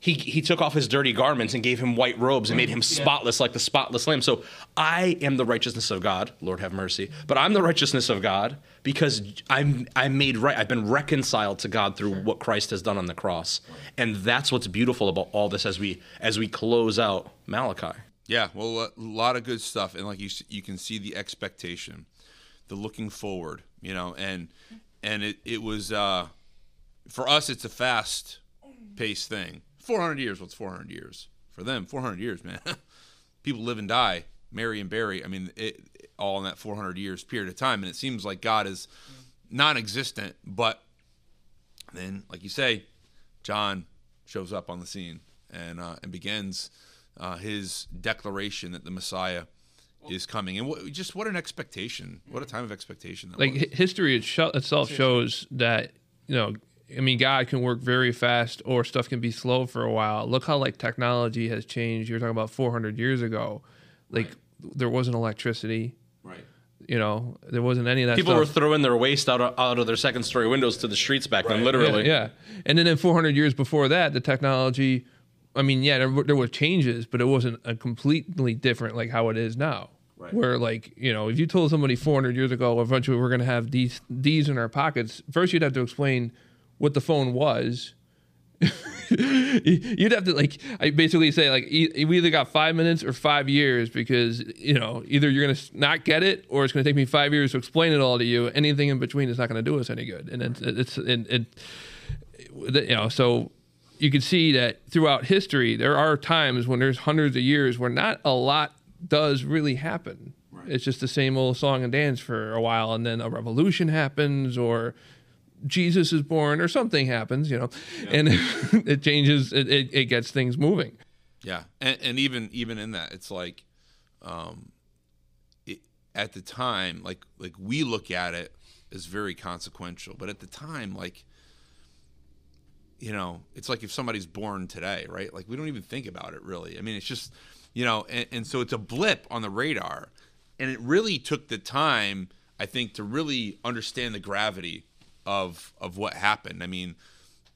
B: He he took off his dirty garments and gave him white robes and made him spotless like the spotless lamb. So I am the righteousness of God, Lord have mercy. But I'm the righteousness of God because I'm I'm made right. I've been reconciled to God through what Christ has done on the cross, and that's what's beautiful about all this as we as we close out Malachi.
A: yeah, well, a lot of good stuff. And like you, you can see the expectation, the looking forward, you know, and and it, it was, uh, for us, it's a fast paced thing. 400 years, what's 400 years? For them, 400 years, man. People live and die, marry and bury. I mean, it, all in that 400 years period of time. And it seems like God is non existent, but then, like you say, John shows up on the scene and, uh, and begins uh, his declaration that the Messiah is coming. And what, just what an expectation. What a time of expectation that
C: like
A: was.
C: history itself shows that you know i mean god can work very fast or stuff can be slow for a while look how like technology has changed you're talking about 400 years ago like there wasn't electricity
A: Right.
C: you know there wasn't any of that
B: People
C: stuff.
B: were throwing their waste out of, out of their second story windows to the streets back then, literally.
C: Yeah, yeah. And then in 400 years before that, the technology, I mean, yeah, there, were- there were changes, but it wasn't a completely different like how it is now.
A: Right.
C: Where like you know, if you told somebody 400 years ago, eventually we're going to have these these in our pockets, first you'd have to explain what the phone was. you'd have to like I basically say like e- we either got five minutes or five years because you know either you're gonna not get it or it's gonna take me five years to explain it all to you. Anything in between is not gonna do us any good, and it's it's and it, you know so you can see that throughout history there are times when there's hundreds of years where not a lot does really happen. It's just the same old song and dance for a while, and then a revolution happens or Jesus is born or something happens, you know, and it changes. It, it, it gets things moving.
A: Yeah, and, and even even in that, it's like, um, it, at the time, like like we look at it as very consequential, but at the time, like, you know, it's like if somebody's born today, right? Like we don't even think about it really. I mean, it's just you know, and, and so it's a blip on the radar, and it really took the time, I think, to really understand the gravity of of what happened. I mean,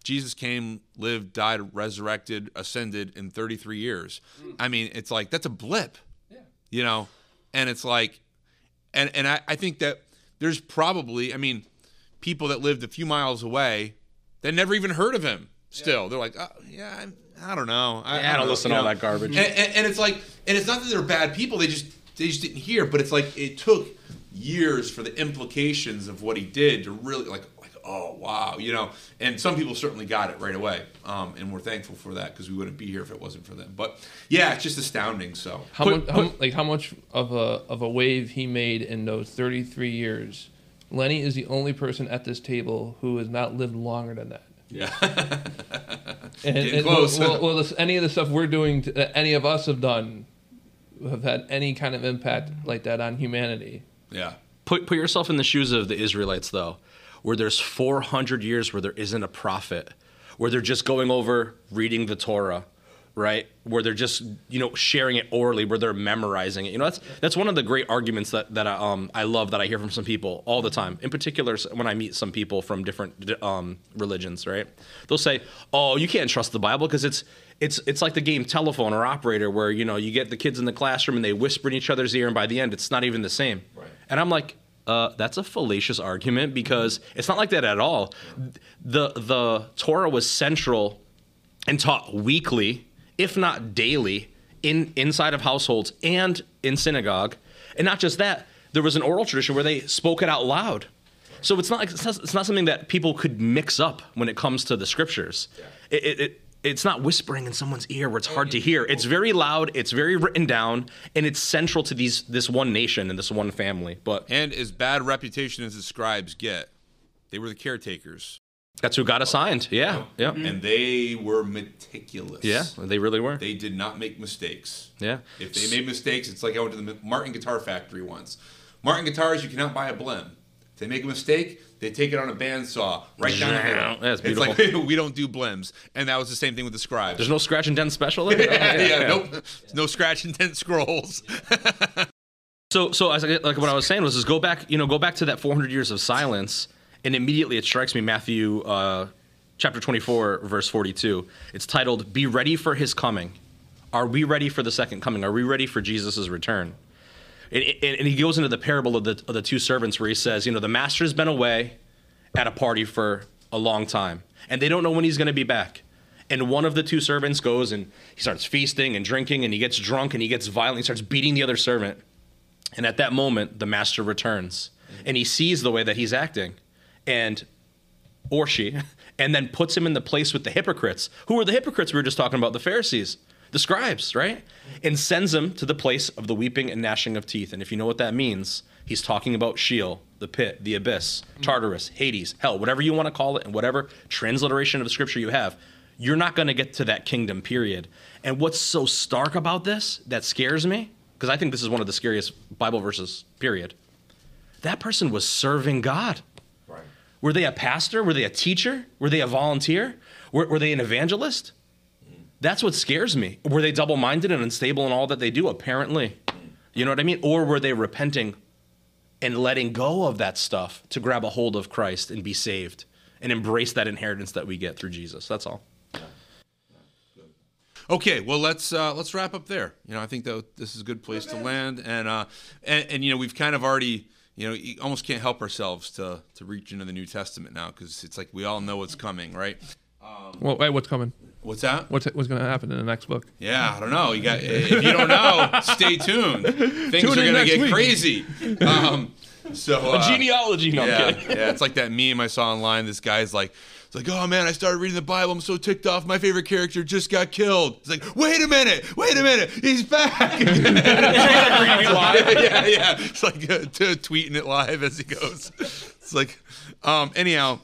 A: Jesus came, lived, died, resurrected, ascended in 33 years. I mean, it's like that's a blip, you know, and it's like, and and I, I think that there's probably, I mean, people that lived a few miles away that never even heard of him. Still, they're like, oh, yeah, I, I don't know. I,
B: Yeah, I don't
A: know,"
B: listen to all
A: know?
B: that garbage.
A: And, and, and it's like, and it's not that they're bad people. They just they just didn't hear. But it's like it took years for the implications of what he did to really like like oh wow you know. And some people certainly got it right away, um, and we're thankful for that because we wouldn't be here if it wasn't for them. But yeah, it's just astounding. So
C: How
B: Put-
C: much, how, like how much of a of a wave he made in those 33 years. Lenny is the only person at this table who has not lived longer than that.
A: yeah,
C: And,
A: Getting
C: and-
A: close.
C: Well, well, this, any of the stuff we're doing, to, that any of us have done, have had any kind of impact like that on humanity.
A: yeah.
B: Put put yourself in the shoes of the Israelites though, where there's 400 years where there isn't a prophet, where they're just going over reading the Torah, right? Where they're just you know sharing it orally, where they're memorizing it. You know that's that's one of the great arguments that that I, um I love that I hear from some people all the time. In particular, when I meet some people from different um religions, right? They'll say, "Oh, you can't trust the Bible because it's." It's, it's like the game telephone or operator where you know you get the kids in the classroom and they whisper in each other's ear and by the end it's not even the same
A: Right.
B: and I'm like, uh, that's a fallacious argument because it's not like that at all. The the Torah was central and taught weekly, if not daily, in inside of households and in synagogue. And not just that, there was an oral tradition where they spoke it out loud. So it's not like it's not, it's not something that people could mix up when it comes to the scriptures. It, it, it it's not whispering in someone's ear where it's hard to hear. It's very loud. It's very written down, and it's central to these this one nation and this one family. But
A: And as bad reputation as the scribes get, they were the caretakers,
B: that's who got assigned. Yeah, yeah,
A: and mm-hmm. they were meticulous.
B: yeah. They really were.
A: They did not make mistakes.
B: Yeah.
A: If they made mistakes, it's like I went to the Martin Guitar Factory once. Martin guitars, you cannot buy a blem. If they make a mistake, they take it on a bandsaw right down the middle.
B: That's
A: It's like
B: beautiful.
A: we don't do blems, and that was the same thing with the scribes.
B: There's no scratch and dent special. there?
A: yeah,
B: Oh,
A: yeah, nope, no scratch and dent scrolls.
B: So, so as I, like what I was saying was, is go back, you know, go back to that 400 years of silence, and immediately it strikes me, Matthew, uh, chapter 24, verse 42. It's titled, "Be ready for His coming." Are we ready for the second coming? Are we ready for Jesus' return? And, and, he goes into the parable of the, of the two servants where he says, you know, the master's been away at a party for a long time, and they don't know when he's going to be back. And one of the two servants goes and he starts feasting and drinking, and he gets drunk and he gets violent. He starts beating the other servant. And at that moment, the master returns and he sees the way that he's acting and or she and then puts him in the place with the hypocrites. Who are the hypocrites we were just talking about? The Pharisees, the scribes, right? And sends him to the place of the weeping and gnashing of teeth. And if you know what that means, he's talking about Sheol, the pit, the abyss, Tartarus, Hades, hell, whatever you want to call it, and whatever transliteration of the scripture you have. You're not going to get to that kingdom, period. And what's so stark about this that scares me, because I think this is one of the scariest Bible verses, period. That person was serving God.
A: Right.
B: Were they a pastor? Were they a teacher? Were they a volunteer? Were, were they an evangelist? That's what scares me. Were they double minded and unstable in all that they do? Apparently. You know what I mean? Or were they repenting and letting go of that stuff to grab a hold of Christ and be saved and embrace that inheritance that we get through Jesus? That's all.
A: Okay, well let's uh, let's wrap up there. You know, I think that this is a good place to land, and uh, and, and you know we've kind of already you know you almost can't help ourselves to to reach into the New Testament now because it's like we all know what's coming, right?
C: Well, wait, what's coming?
A: What's that?
C: What's what's going to happen in the next book?
A: Yeah, I don't know. You got if you don't know, stay tuned. Things
C: Tune
A: are gonna get
C: week.
A: crazy. Um, so uh,
B: Genealogy. No,
A: yeah, yeah, it's like that meme I saw online. This guy's like, it's like, oh man, I started reading the Bible. I'm so ticked off. My favorite character just got killed. It's like, wait a minute, wait a minute, he's back. yeah, yeah. It's like uh, t- tweeting it live as he goes. It's like, um, anyhow,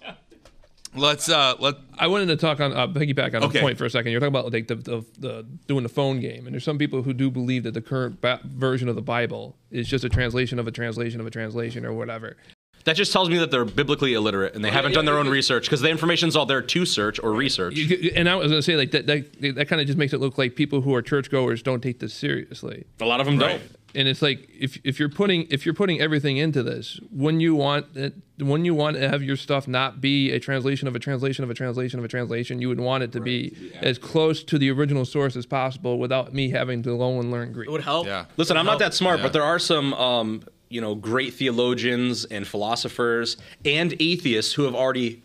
A: let's uh, let
C: I wanted to talk on uh, piggyback on
A: Okay.
C: a point for a second. You're talking about like the, the, the doing the phone game, and there's some people who do believe that the current ba- version of the Bible is just a translation of a translation of a translation or whatever.
B: That just tells me that they're biblically illiterate and they haven't done their own research because the information's all there to search or research.
C: And I was going to say like that. That, that kind of just makes it look like people who are churchgoers don't take this seriously.
B: A lot of them don't.
C: And it's like if if you're putting if you're putting everything into this, when you want it, when you want to have your stuff not be a translation of a translation of a translation of a translation, you would want it to be as close to the original source as possible without me having to go and learn Greek.
D: It would help.
A: Yeah.
B: Listen, I'm not that smart,
A: Yeah.
B: but there are some, um, you know, great theologians and philosophers and atheists who have already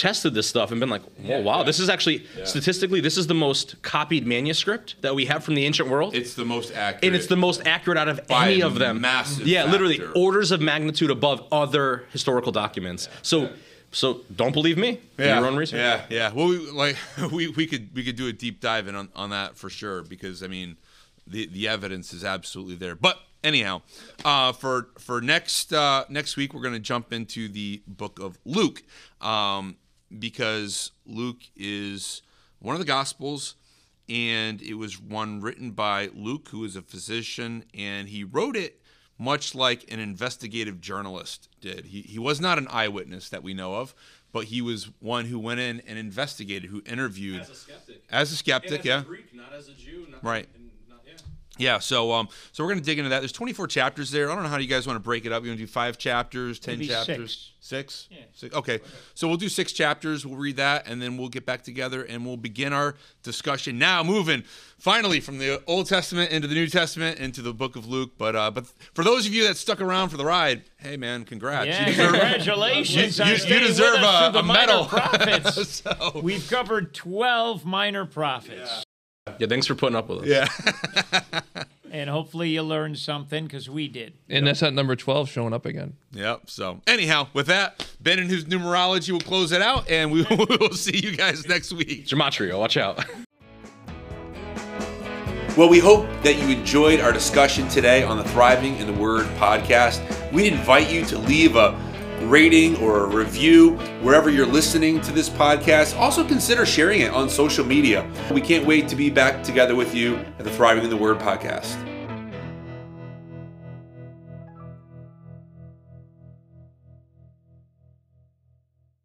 B: tested this stuff and been like, "Whoa, wow, this is actually statistically, this is the most copied manuscript that we have from the ancient world."
A: It's the most accurate.
B: and it's the most accurate out of any of them.
A: massive
B: yeah, literally orders of magnitude above other historical documents. So, so don't believe me. Do your own research.
A: Yeah, yeah. Well, we, like we, we could we could do a deep dive in on, on that for sure because I mean, the the evidence is absolutely there. But anyhow, uh, for for next uh, next week we're going to jump into the book of Luke um, because Luke is one of the Gospels. And it was one written by Luke, who is a physician, and he wrote it much like an investigative journalist did. He, he was not an eyewitness that we know of, but he was one who went in and investigated, who interviewed
B: skeptic.
A: as a skeptic. yeah, A
B: Greek, not as a Jew. Not,
A: Right. Yeah. So um, so we're gonna dig into that. There's 24 chapters there. I don't know how you guys want to break it up. You want to do five chapters, ten
E: Maybe
A: chapters, six? Six? Okay. So we'll do six chapters. We'll read that, and then we'll get back together and we'll begin our discussion. Now, moving finally from the Old Testament into the New Testament into the Book of Luke. But uh, but for those of you that stuck around for the ride, hey man, congrats!
E: Yeah,
A: You deserve-
E: congratulations.
A: You-
E: on
A: you deserve a- a medal. so,
E: We've covered 12 minor prophets.
B: Yeah, thanks for putting up with us.
A: yeah.
E: And hopefully you learned something because we did.
C: And that's at number twelve showing up again.
A: Yep. So anyhow, with that, Ben and his numerology will close it out, and we will see you guys next week.
B: Gematria, watch out.
A: Well, we hope that you enjoyed our discussion today on the Thriving in the Word podcast. We invite you to leave a rating or a review wherever you're listening to this podcast. Also, consider sharing it on social media. We can't wait to be back together with you at the Thriving in the Word podcast.